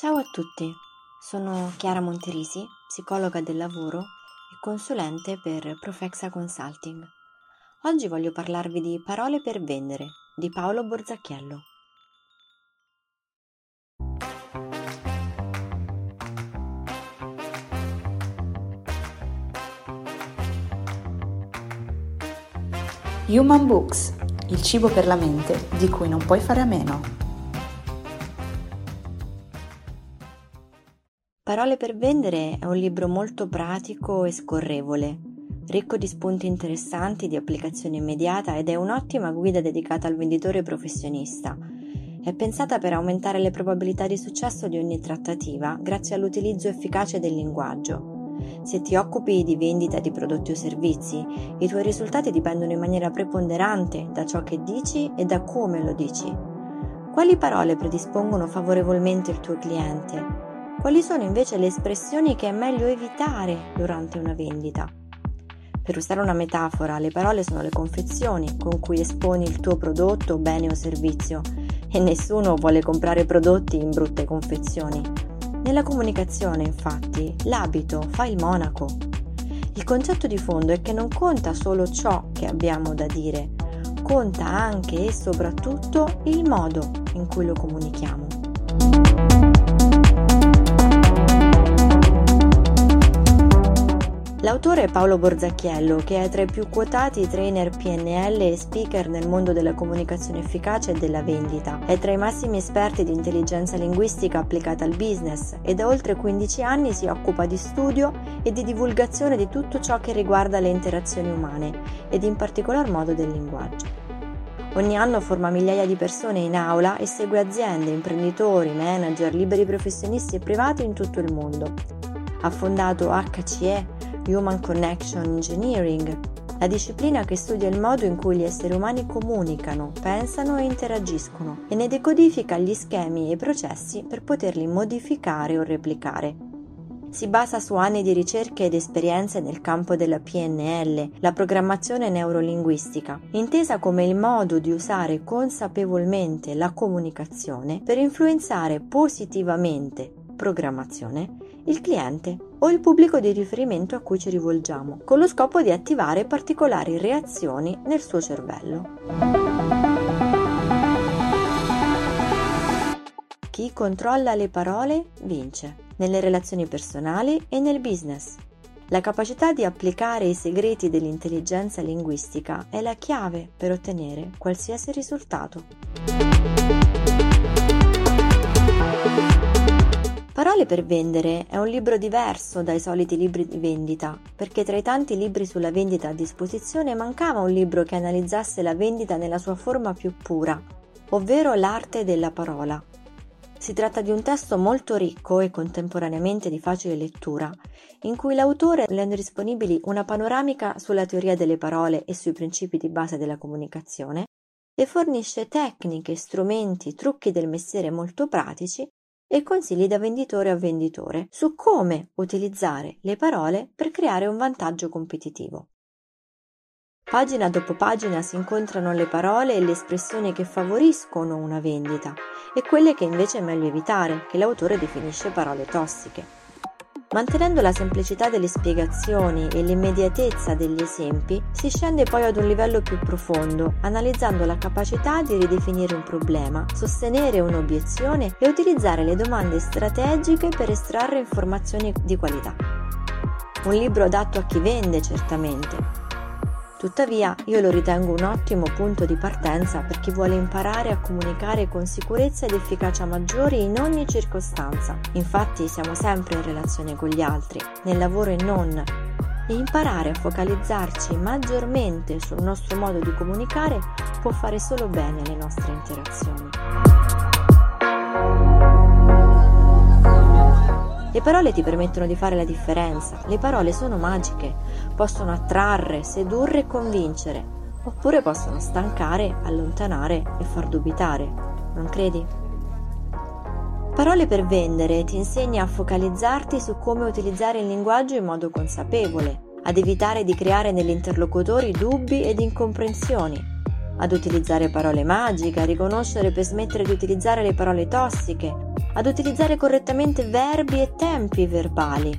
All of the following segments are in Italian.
Ciao a tutti, sono Chiara Monterisi, psicologa del lavoro e consulente per Profexa Consulting. Oggi voglio parlarvi di Parole per vendere di Paolo Borzacchiello. Human Books, il cibo per la mente di cui non puoi fare a meno. Parole per vendere è un libro molto pratico e scorrevole, ricco di spunti interessanti di applicazione immediata ed è un'ottima guida dedicata al venditore professionista. È pensata per aumentare le probabilità di successo di ogni trattativa grazie all'utilizzo efficace del linguaggio. Se ti occupi di vendita di prodotti o servizi, i tuoi risultati dipendono in maniera preponderante da ciò che dici e da come lo dici. Quali parole predispongono favorevolmente il tuo cliente? Quali sono invece le espressioni che è meglio evitare durante una vendita? Per usare una metafora, le parole sono le confezioni con cui esponi il tuo prodotto, bene o servizio e nessuno vuole comprare prodotti in brutte confezioni. Nella comunicazione, infatti, l'abito fa il monaco. Il concetto di fondo è che non conta solo ciò che abbiamo da dire, conta anche e soprattutto il modo in cui lo comunichiamo. L'autore è Paolo Borzacchiello, che è tra i più quotati trainer PNL e speaker nel mondo della comunicazione efficace e della vendita. È tra i massimi esperti di intelligenza linguistica applicata al business e da oltre 15 anni si occupa di studio e di divulgazione di tutto ciò che riguarda le interazioni umane ed in particolar modo del linguaggio. Ogni anno forma migliaia di persone in aula e segue aziende, imprenditori, manager, liberi professionisti e privati in tutto il mondo. Ha fondato HCE, Human Connection Engineering, la disciplina che studia il modo in cui gli esseri umani comunicano, pensano e interagiscono e ne decodifica gli schemi e i processi per poterli modificare o replicare. Si basa su anni di ricerche ed esperienze nel campo della PNL, la programmazione neurolinguistica, intesa come il modo di usare consapevolmente la comunicazione per influenzare positivamente programmazione, il cliente o il pubblico di riferimento a cui ci rivolgiamo, con lo scopo di attivare particolari reazioni nel suo cervello. Chi controlla le parole vince, nelle relazioni personali e nel business. La capacità di applicare i segreti dell'intelligenza linguistica è la chiave per ottenere qualsiasi risultato. Parole per vendere è un libro diverso dai soliti libri di vendita, perché tra i tanti libri sulla vendita a disposizione mancava un libro che analizzasse la vendita nella sua forma più pura, ovvero l'arte della parola. Si tratta di un testo molto ricco e contemporaneamente di facile lettura, in cui l'autore rende disponibili una panoramica sulla teoria delle parole e sui principi di base della comunicazione e fornisce tecniche, strumenti, trucchi del mestiere molto pratici e consigli da venditore a venditore su come utilizzare le parole per creare un vantaggio competitivo. Pagina dopo pagina si incontrano le parole e le espressioni che favoriscono una vendita e quelle che invece è meglio evitare, che l'autore definisce parole tossiche. Mantenendo la semplicità delle spiegazioni e l'immediatezza degli esempi, si scende poi ad un livello più profondo, analizzando la capacità di ridefinire un problema, sostenere un'obiezione e utilizzare le domande strategiche per estrarre informazioni di qualità. Un libro adatto a chi vende, certamente, Tuttavia, io lo ritengo un ottimo punto di partenza per chi vuole imparare a comunicare con sicurezza ed efficacia maggiori in ogni circostanza. Infatti, siamo sempre in relazione con gli altri, nel lavoro e non. E imparare a focalizzarci maggiormente sul nostro modo di comunicare può fare solo bene alle nostre interazioni. Le parole ti permettono di fare la differenza, le parole sono magiche, possono attrarre, sedurre e convincere, oppure possono stancare, allontanare e far dubitare, non credi? Parole per vendere ti insegna a focalizzarti su come utilizzare il linguaggio in modo consapevole, ad evitare di creare negli interlocutori dubbi ed incomprensioni, ad utilizzare parole magiche, a riconoscere per smettere di utilizzare le parole tossiche, ad utilizzare correttamente verbi e tempi verbali,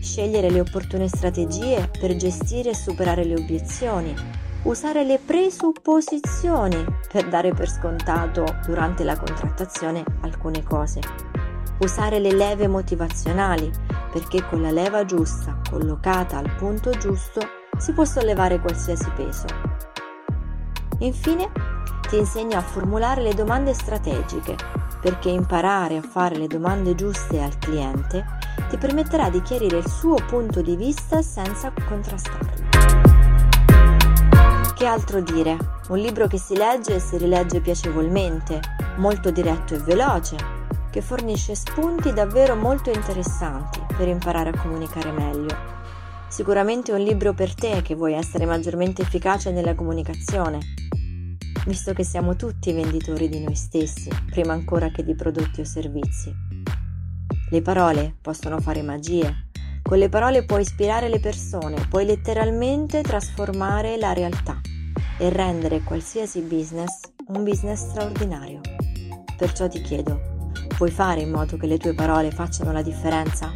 scegliere le opportune strategie per gestire e superare le obiezioni, usare le presupposizioni per dare per scontato durante la contrattazione alcune cose, usare le leve motivazionali perché con la leva giusta, collocata al punto giusto, si può sollevare qualsiasi peso. Infine, ti insegna a formulare le domande strategiche, perché imparare a fare le domande giuste al cliente ti permetterà di chiarire il suo punto di vista senza contrastarlo. Che altro dire? Un libro che si legge e si rilegge piacevolmente, molto diretto e veloce, che fornisce spunti davvero molto interessanti per imparare a comunicare meglio. Sicuramente un libro per te che vuoi essere maggiormente efficace nella comunicazione visto che siamo tutti venditori di noi stessi, prima ancora che di prodotti o servizi. Le parole possono fare magie. Con le parole puoi ispirare le persone, puoi letteralmente trasformare la realtà e rendere qualsiasi business un business straordinario. Perciò ti chiedo, puoi fare in modo che le tue parole facciano la differenza?